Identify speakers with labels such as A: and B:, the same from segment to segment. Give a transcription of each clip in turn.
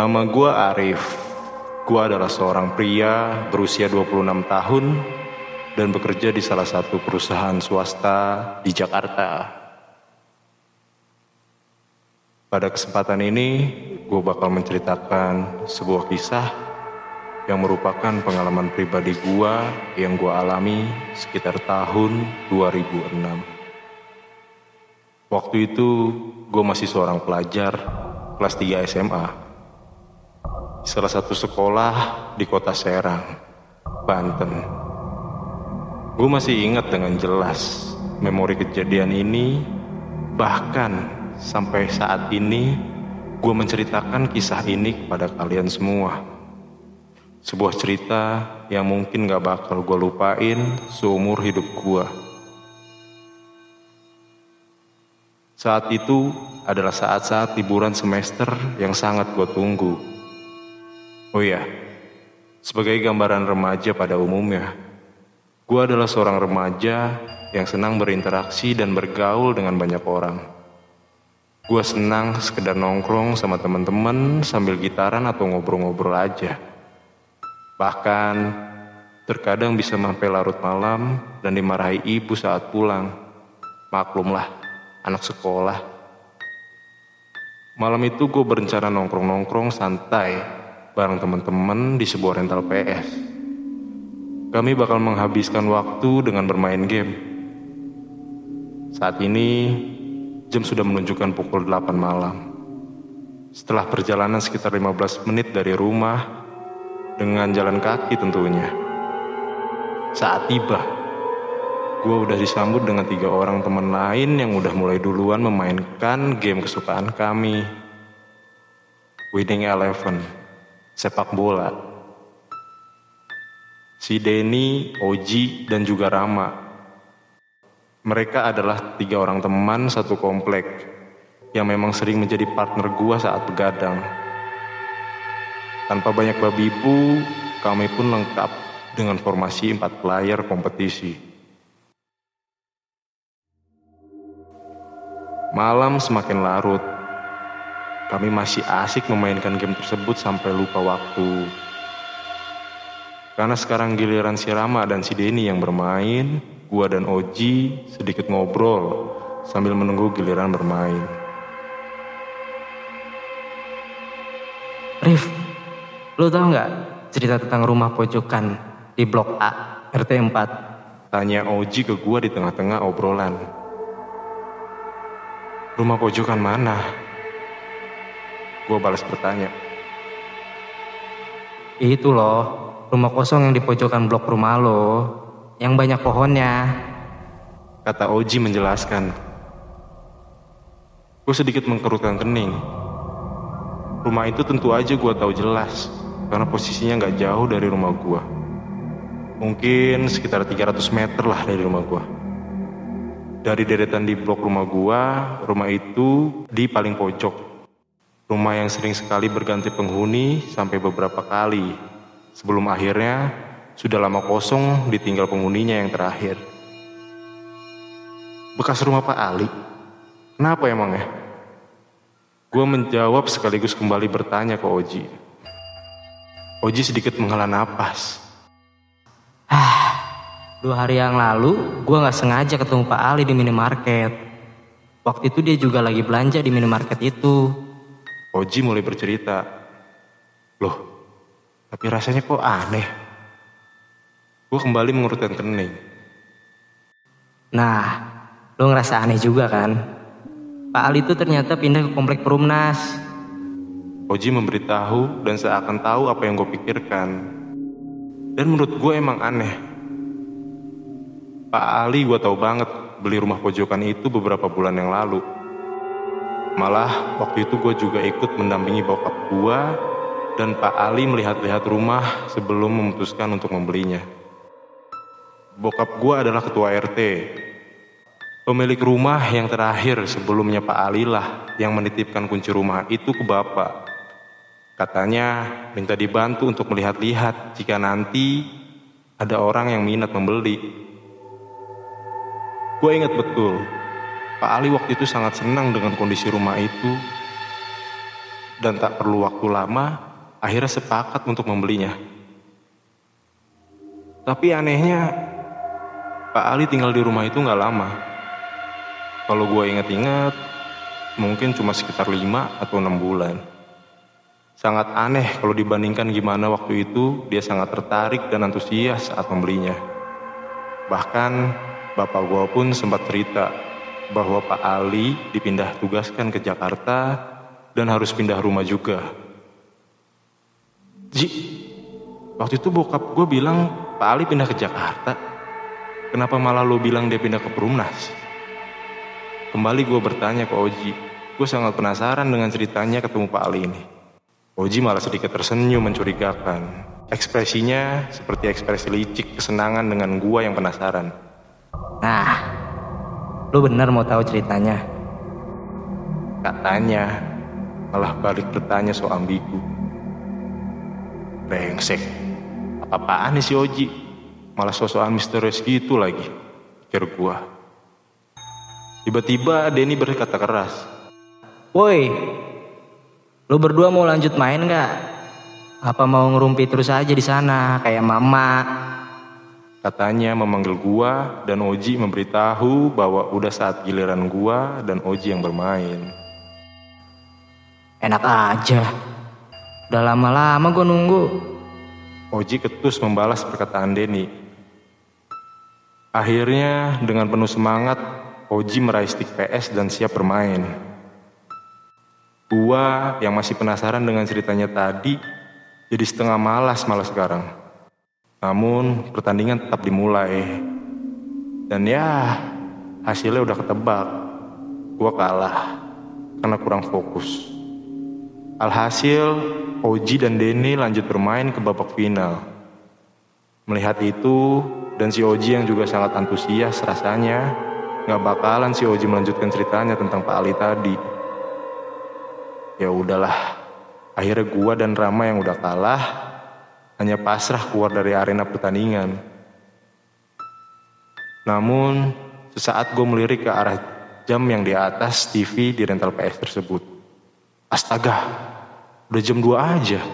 A: Nama gue Arif. Gue adalah seorang pria berusia 26 tahun dan bekerja di salah satu perusahaan swasta di Jakarta. Pada kesempatan ini, gue bakal menceritakan sebuah kisah yang merupakan pengalaman pribadi gue yang gue alami sekitar tahun 2006. Waktu itu, gue masih seorang pelajar kelas 3 SMA. Salah satu sekolah di kota Serang, Banten. Gue masih ingat dengan jelas memori kejadian ini, bahkan sampai saat ini gue menceritakan kisah ini kepada kalian semua. Sebuah cerita yang mungkin gak bakal gue lupain seumur hidup gue. Saat itu adalah saat-saat liburan semester yang sangat gue tunggu. Oh iya, sebagai gambaran remaja pada umumnya, gue adalah seorang remaja yang senang berinteraksi dan bergaul dengan banyak orang. Gue senang sekedar nongkrong sama teman-teman sambil gitaran atau ngobrol-ngobrol aja. Bahkan terkadang bisa sampai larut malam dan dimarahi ibu saat pulang. Maklumlah, anak sekolah. Malam itu gue berencana nongkrong-nongkrong santai bareng teman-teman di sebuah rental PS. Kami bakal menghabiskan waktu dengan bermain game. Saat ini jam sudah menunjukkan pukul 8 malam. Setelah perjalanan sekitar 15 menit dari rumah dengan jalan kaki tentunya. Saat tiba, gue udah disambut dengan tiga orang teman lain yang udah mulai duluan memainkan game kesukaan kami. Winning Eleven, sepak bola. Si Denny, Oji, dan juga Rama. Mereka adalah tiga orang teman satu komplek yang memang sering menjadi partner gue saat begadang. Tanpa banyak babi bu, kami pun lengkap dengan formasi empat player kompetisi. Malam semakin larut. Kami masih asik memainkan game tersebut sampai lupa waktu. Karena sekarang giliran si Rama dan si Denny yang bermain, gua dan Oji sedikit ngobrol sambil menunggu giliran bermain.
B: Rif, lu tau nggak cerita tentang rumah pojokan di blok A, RT 4?
A: Tanya Oji ke gua di tengah-tengah obrolan. Rumah pojokan mana? Gue balas bertanya.
B: Itu loh, rumah kosong yang di pojokan blok rumah lo, yang banyak pohonnya.
A: Kata Oji menjelaskan. Gue sedikit mengkerutkan kening. Rumah itu tentu aja gue tahu jelas, karena posisinya nggak jauh dari rumah gue. Mungkin sekitar 300 meter lah dari rumah gue. Dari deretan di blok rumah gua, rumah itu di paling pojok. Rumah yang sering sekali berganti penghuni sampai beberapa kali. Sebelum akhirnya sudah lama kosong ditinggal penghuninya yang terakhir. Bekas rumah Pak Ali. Kenapa emang ya? Gua menjawab sekaligus kembali bertanya ke Oji. Oji sedikit menghela napas.
B: Ah, Dua hari yang lalu, gue gak sengaja ketemu Pak Ali di minimarket. Waktu itu dia juga lagi belanja di minimarket itu.
A: Oji mulai bercerita. Loh, tapi rasanya kok aneh. Gue kembali mengurutkan kening.
B: Nah, lo ngerasa aneh juga kan? Pak Ali itu ternyata pindah ke komplek Perumnas.
A: Oji memberitahu dan seakan tahu apa yang gue pikirkan. Dan menurut gue emang aneh Pak Ali gue tahu banget beli rumah pojokan itu beberapa bulan yang lalu. Malah waktu itu gue juga ikut mendampingi bokap gue dan Pak Ali melihat-lihat rumah sebelum memutuskan untuk membelinya. Bokap gue adalah ketua RT. Pemilik rumah yang terakhir sebelumnya Pak Ali lah yang menitipkan kunci rumah itu ke bapak. Katanya minta dibantu untuk melihat-lihat jika nanti ada orang yang minat membeli. Gue ingat betul, Pak Ali waktu itu sangat senang dengan kondisi rumah itu. dan tak perlu waktu lama, akhirnya sepakat untuk membelinya. Tapi anehnya, Pak Ali tinggal di rumah itu nggak lama. Kalau gue inget-inget, mungkin cuma sekitar 5 atau 6 bulan. Sangat aneh kalau dibandingkan gimana waktu itu dia sangat tertarik dan antusias saat membelinya. Bahkan bapak gue pun sempat cerita bahwa Pak Ali dipindah tugaskan ke Jakarta dan harus pindah rumah juga. Ji, waktu itu bokap gue bilang Pak Ali pindah ke Jakarta. Kenapa malah lo bilang dia pindah ke Perumnas? Kembali gue bertanya ke Oji. Gue sangat penasaran dengan ceritanya ketemu Pak Ali ini. Oji malah sedikit tersenyum mencurigakan. Ekspresinya seperti ekspresi licik kesenangan dengan gua yang penasaran.
B: Nah, lu benar mau tahu ceritanya?
A: Katanya, malah balik bertanya soal ambigu. Brengsek, apa-apaan nih si Oji? Malah sosokan misterius gitu lagi, pikir gua. Tiba-tiba Denny berkata keras.
B: Woi, Lu berdua mau lanjut main gak? Apa mau ngerumpi terus aja di sana kayak mama?
A: Katanya memanggil gua dan Oji memberitahu bahwa udah saat giliran gua dan Oji yang bermain.
B: Enak aja. Udah lama-lama gua nunggu.
A: Oji ketus membalas perkataan Denny. Akhirnya dengan penuh semangat, Oji meraih stick PS dan siap bermain. Gua yang masih penasaran dengan ceritanya tadi, jadi setengah malas malah sekarang. Namun pertandingan tetap dimulai. Dan ya, hasilnya udah ketebak. Gua kalah karena kurang fokus. Alhasil, Oji dan Denny lanjut bermain ke babak final. Melihat itu, dan si Oji yang juga sangat antusias rasanya, gak bakalan si Oji melanjutkan ceritanya tentang Pak Ali tadi. Ya udahlah, akhirnya gua dan Rama yang udah kalah hanya pasrah keluar dari arena pertandingan. Namun, sesaat gue melirik ke arah jam yang di atas TV di rental PS tersebut. Astaga, udah jam 2 aja.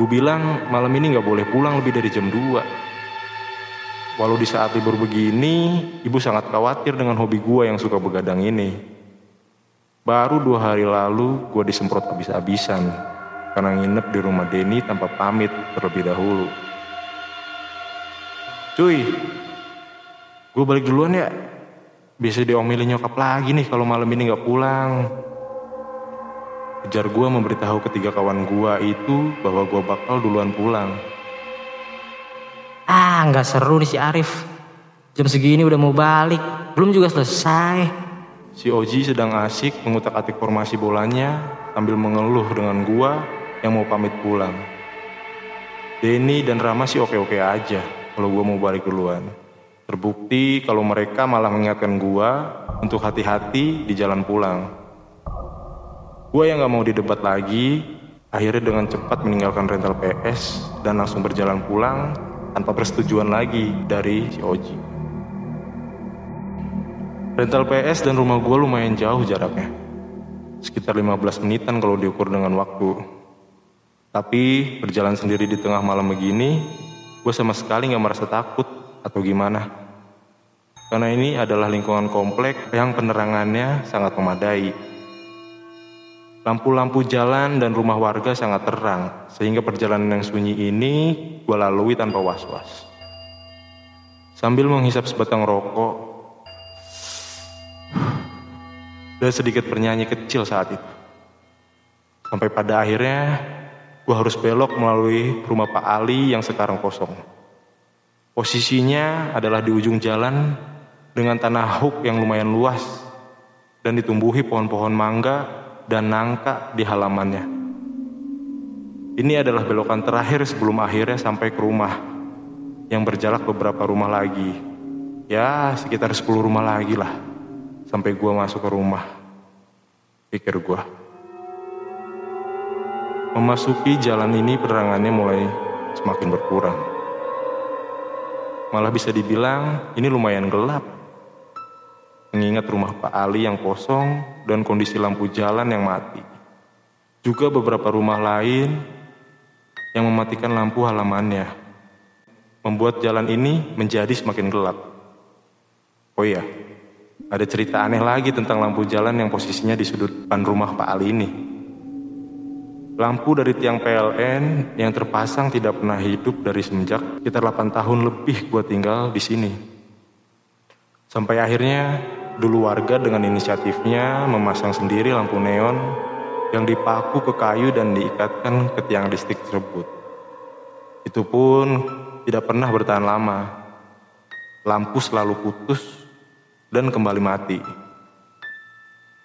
A: Bu bilang malam ini gak boleh pulang lebih dari jam 2. Walau di saat libur begini, ibu sangat khawatir dengan hobi gue yang suka begadang ini. Baru dua hari lalu gue disemprot habis-habisan karena nginep di rumah Denny tanpa pamit terlebih dahulu. Cuy, gue balik duluan ya. Bisa diomelin nyokap lagi nih kalau malam ini gak pulang. Kejar gue memberitahu ketiga kawan gue itu bahwa gue bakal duluan pulang.
B: Ah, nggak seru nih si Arif. Jam segini udah mau balik, belum juga selesai.
A: Si Oji sedang asik mengutak-atik formasi bolanya sambil mengeluh dengan gua yang mau pamit pulang. Denny dan Rama sih oke-oke aja kalau gua mau balik duluan. Terbukti kalau mereka malah mengingatkan gua untuk hati-hati di jalan pulang. Gua yang gak mau didebat lagi, akhirnya dengan cepat meninggalkan rental PS dan langsung berjalan pulang tanpa persetujuan lagi dari si Oji. Rental PS dan rumah gue lumayan jauh jaraknya. Sekitar 15 menitan kalau diukur dengan waktu. Tapi berjalan sendiri di tengah malam begini, gue sama sekali gak merasa takut atau gimana. Karena ini adalah lingkungan komplek yang penerangannya sangat memadai. Lampu-lampu jalan dan rumah warga sangat terang, sehingga perjalanan yang sunyi ini gue lalui tanpa was-was. Sambil menghisap sebatang rokok, dan sedikit bernyanyi kecil saat itu. Sampai pada akhirnya gue harus belok melalui rumah Pak Ali yang sekarang kosong. Posisinya adalah di ujung jalan dengan tanah huk yang lumayan luas dan ditumbuhi pohon-pohon mangga dan nangka di halamannya. Ini adalah belokan terakhir sebelum akhirnya sampai ke rumah yang berjarak beberapa rumah lagi. Ya, sekitar 10 rumah lagi lah sampai gue masuk ke rumah. Pikir gue. Memasuki jalan ini penerangannya mulai semakin berkurang. Malah bisa dibilang ini lumayan gelap. Mengingat rumah Pak Ali yang kosong dan kondisi lampu jalan yang mati. Juga beberapa rumah lain yang mematikan lampu halamannya, membuat jalan ini menjadi semakin gelap. Oh iya, ada cerita aneh lagi tentang lampu jalan yang posisinya di sudut depan rumah Pak Ali ini. Lampu dari tiang PLN yang terpasang tidak pernah hidup dari semenjak sekitar 8 tahun lebih gua tinggal di sini. Sampai akhirnya dulu warga dengan inisiatifnya memasang sendiri lampu neon yang dipaku ke kayu dan diikatkan ke tiang listrik tersebut. Itu pun tidak pernah bertahan lama. Lampu selalu putus dan kembali mati.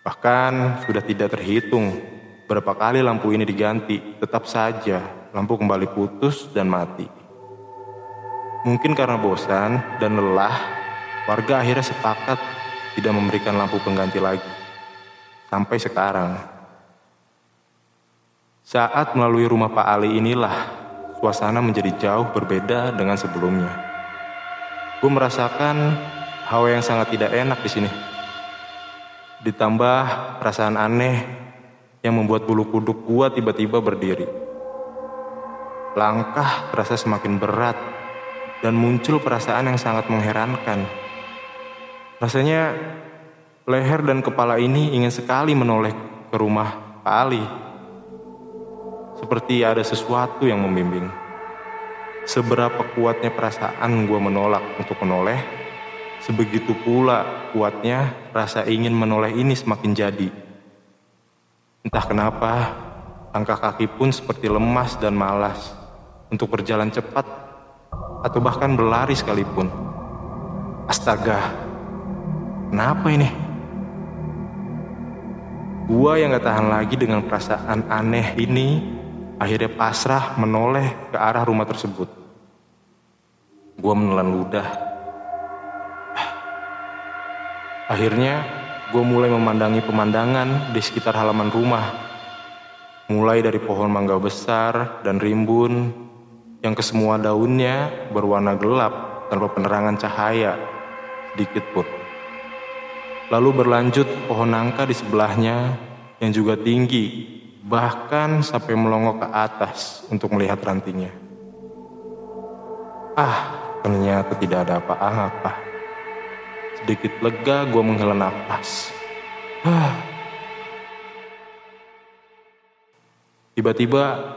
A: Bahkan sudah tidak terhitung berapa kali lampu ini diganti, tetap saja lampu kembali putus dan mati. Mungkin karena bosan dan lelah, warga akhirnya sepakat tidak memberikan lampu pengganti lagi. Sampai sekarang. Saat melalui rumah Pak Ali inilah suasana menjadi jauh berbeda dengan sebelumnya. Gue merasakan hawa yang sangat tidak enak di sini. Ditambah perasaan aneh yang membuat bulu kuduk gua tiba-tiba berdiri. Langkah terasa semakin berat dan muncul perasaan yang sangat mengherankan. Rasanya leher dan kepala ini ingin sekali menoleh ke rumah Pak Ali seperti ada sesuatu yang membimbing. Seberapa kuatnya perasaan gue menolak untuk menoleh, sebegitu pula kuatnya rasa ingin menoleh ini semakin jadi. Entah kenapa, langkah kaki pun seperti lemas dan malas untuk berjalan cepat atau bahkan berlari sekalipun. Astaga, kenapa ini? Gua yang gak tahan lagi dengan perasaan aneh ini akhirnya pasrah menoleh ke arah rumah tersebut. Gua menelan ludah. Akhirnya, gue mulai memandangi pemandangan di sekitar halaman rumah. Mulai dari pohon mangga besar dan rimbun yang kesemua daunnya berwarna gelap tanpa penerangan cahaya sedikit pun. Lalu berlanjut pohon nangka di sebelahnya yang juga tinggi bahkan sampai melongok ke atas untuk melihat rantingnya. Ah, ternyata tidak ada apa-apa. Sedikit lega gue menghela nafas. Ah. Tiba-tiba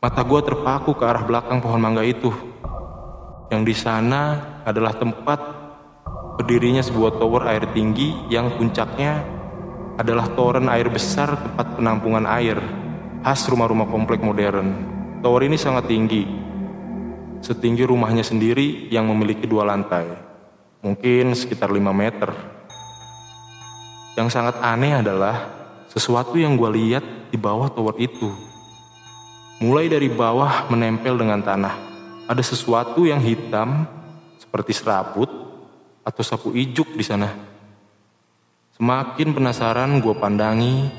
A: mata gue terpaku ke arah belakang pohon mangga itu. Yang di sana adalah tempat berdirinya sebuah tower air tinggi yang puncaknya adalah toren air besar tempat penampungan air khas rumah-rumah komplek modern. Tower ini sangat tinggi, setinggi rumahnya sendiri yang memiliki dua lantai, mungkin sekitar 5 meter. Yang sangat aneh adalah sesuatu yang gue lihat di bawah tower itu. Mulai dari bawah menempel dengan tanah, ada sesuatu yang hitam seperti serabut atau sapu ijuk di sana. Semakin penasaran gue pandangi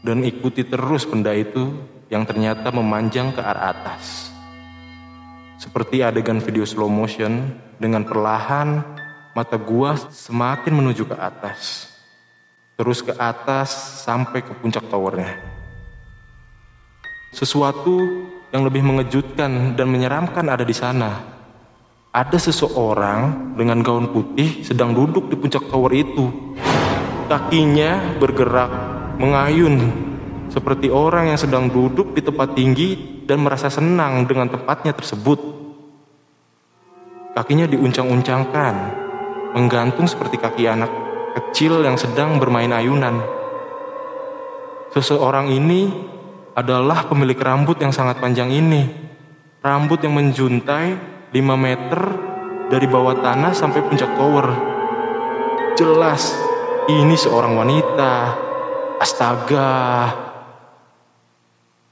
A: dan ikuti terus benda itu yang ternyata memanjang ke arah atas. Seperti adegan video slow motion dengan perlahan mata gua semakin menuju ke atas. Terus ke atas sampai ke puncak towernya. Sesuatu yang lebih mengejutkan dan menyeramkan ada di sana. Ada seseorang dengan gaun putih sedang duduk di puncak tower itu. Kakinya bergerak, mengayun, seperti orang yang sedang duduk di tempat tinggi dan merasa senang dengan tempatnya tersebut. Kakinya diuncang-uncangkan, menggantung seperti kaki anak kecil yang sedang bermain ayunan. Seseorang ini adalah pemilik rambut yang sangat panjang ini. Rambut yang menjuntai 5 meter dari bawah tanah sampai puncak tower. Jelas ini seorang wanita. Astaga.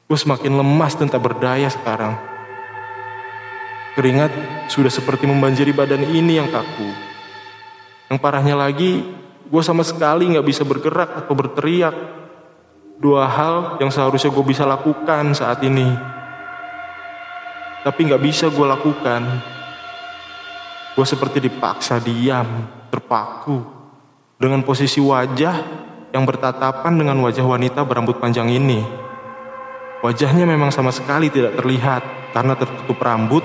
A: Gue semakin lemas dan tak berdaya sekarang. Keringat sudah seperti membanjiri badan ini yang kaku. Yang parahnya lagi, gue sama sekali gak bisa bergerak atau berteriak. Dua hal yang seharusnya gue bisa lakukan saat ini. Tapi gak bisa gue lakukan. Gue seperti dipaksa diam, terpaku dengan posisi wajah yang bertatapan dengan wajah wanita berambut panjang ini. Wajahnya memang sama sekali tidak terlihat karena tertutup rambut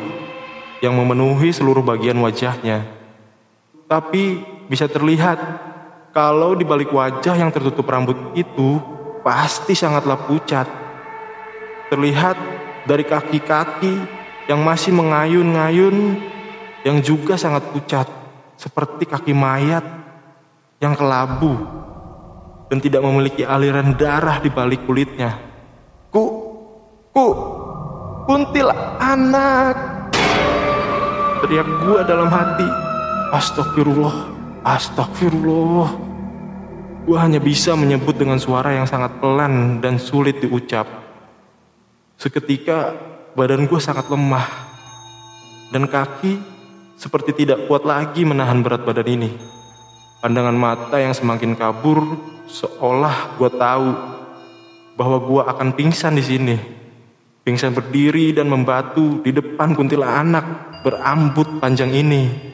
A: yang memenuhi seluruh bagian wajahnya. Tapi bisa terlihat kalau di balik wajah yang tertutup rambut itu pasti sangatlah pucat. Terlihat dari kaki-kaki yang masih mengayun-ngayun yang juga sangat pucat seperti kaki mayat yang kelabu dan tidak memiliki aliran darah di balik kulitnya. Ku, ku, kuntil anak. Teriak gua dalam hati. Astagfirullah, astagfirullah. Gua hanya bisa menyebut dengan suara yang sangat pelan dan sulit diucap. Seketika badan gue sangat lemah dan kaki seperti tidak kuat lagi menahan berat badan ini. Pandangan mata yang semakin kabur seolah gue tahu bahwa gue akan pingsan di sini. Pingsan berdiri dan membatu di depan kuntilanak berambut panjang ini.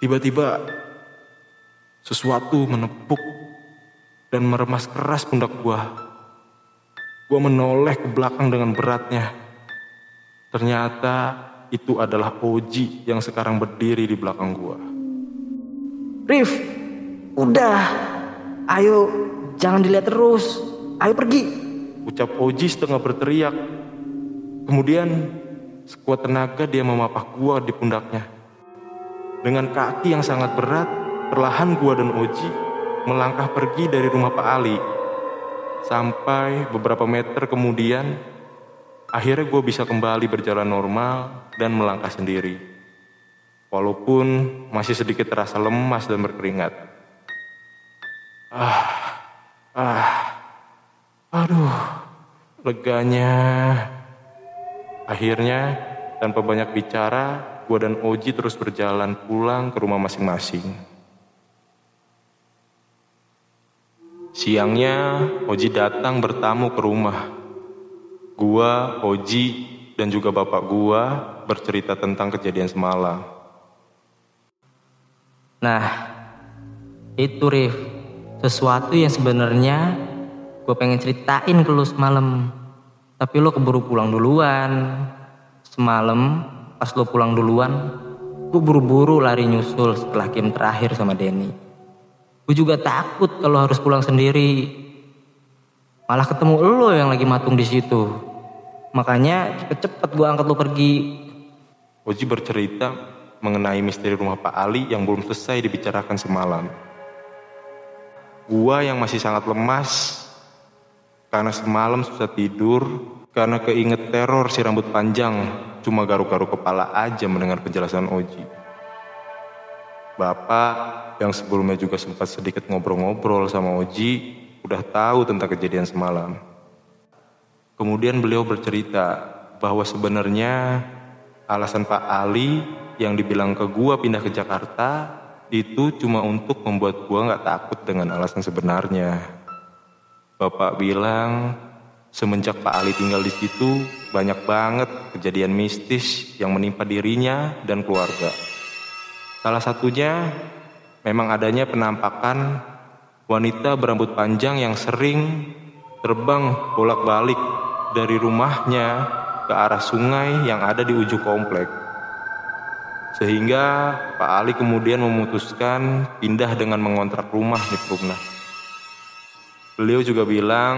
A: Tiba-tiba sesuatu menepuk dan meremas keras pundak gua. Gua menoleh ke belakang dengan beratnya. Ternyata itu adalah Oji yang sekarang berdiri di belakang gua.
B: Rif, udah. Ayo, jangan dilihat terus. Ayo pergi.
A: Ucap Oji setengah berteriak. Kemudian sekuat tenaga dia memapah gua di pundaknya. Dengan kaki yang sangat berat, perlahan gua dan Oji melangkah pergi dari rumah Pak Ali. Sampai beberapa meter kemudian, akhirnya gue bisa kembali berjalan normal dan melangkah sendiri. Walaupun masih sedikit terasa lemas dan berkeringat. Ah, ah, aduh, leganya. Akhirnya, tanpa banyak bicara, gue dan Oji terus berjalan pulang ke rumah masing-masing. Siangnya, Oji datang bertamu ke rumah. Gua, Oji, dan juga bapak gua bercerita tentang kejadian semalam.
B: Nah, itu Rif, sesuatu yang sebenarnya gue pengen ceritain ke lu semalam. Tapi lu keburu pulang duluan. Semalam pas lu pulang duluan, gue buru-buru lari nyusul setelah game terakhir sama Denny. Gue juga takut kalau harus pulang sendiri. Malah ketemu lo yang lagi matung di situ. Makanya cepet-cepet gue angkat lo pergi.
A: Oji bercerita mengenai misteri rumah Pak Ali yang belum selesai dibicarakan semalam. Gua yang masih sangat lemas karena semalam susah tidur, karena keinget teror si rambut panjang, cuma garuk-garuk kepala aja mendengar penjelasan Oji. Bapak yang sebelumnya juga sempat sedikit ngobrol-ngobrol sama Oji, udah tahu tentang kejadian semalam. Kemudian beliau bercerita bahwa sebenarnya alasan Pak Ali yang dibilang ke gua pindah ke Jakarta itu cuma untuk membuat gua nggak takut dengan alasan sebenarnya. Bapak bilang semenjak Pak Ali tinggal di situ banyak banget kejadian mistis yang menimpa dirinya dan keluarga. Salah satunya memang adanya penampakan wanita berambut panjang yang sering terbang bolak-balik dari rumahnya ke arah sungai yang ada di ujung komplek. Sehingga Pak Ali kemudian memutuskan pindah dengan mengontrak rumah di Perumna. Beliau juga bilang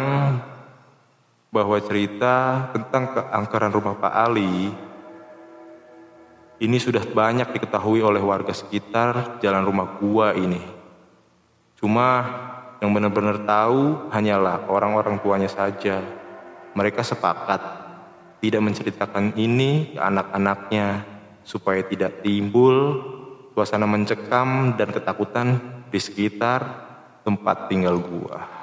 A: bahwa cerita tentang keangkeran rumah Pak Ali ini sudah banyak diketahui oleh warga sekitar jalan rumah gua ini. Cuma yang benar-benar tahu hanyalah orang-orang tuanya saja. Mereka sepakat tidak menceritakan ini ke anak-anaknya supaya tidak timbul suasana mencekam dan ketakutan di sekitar tempat tinggal gua.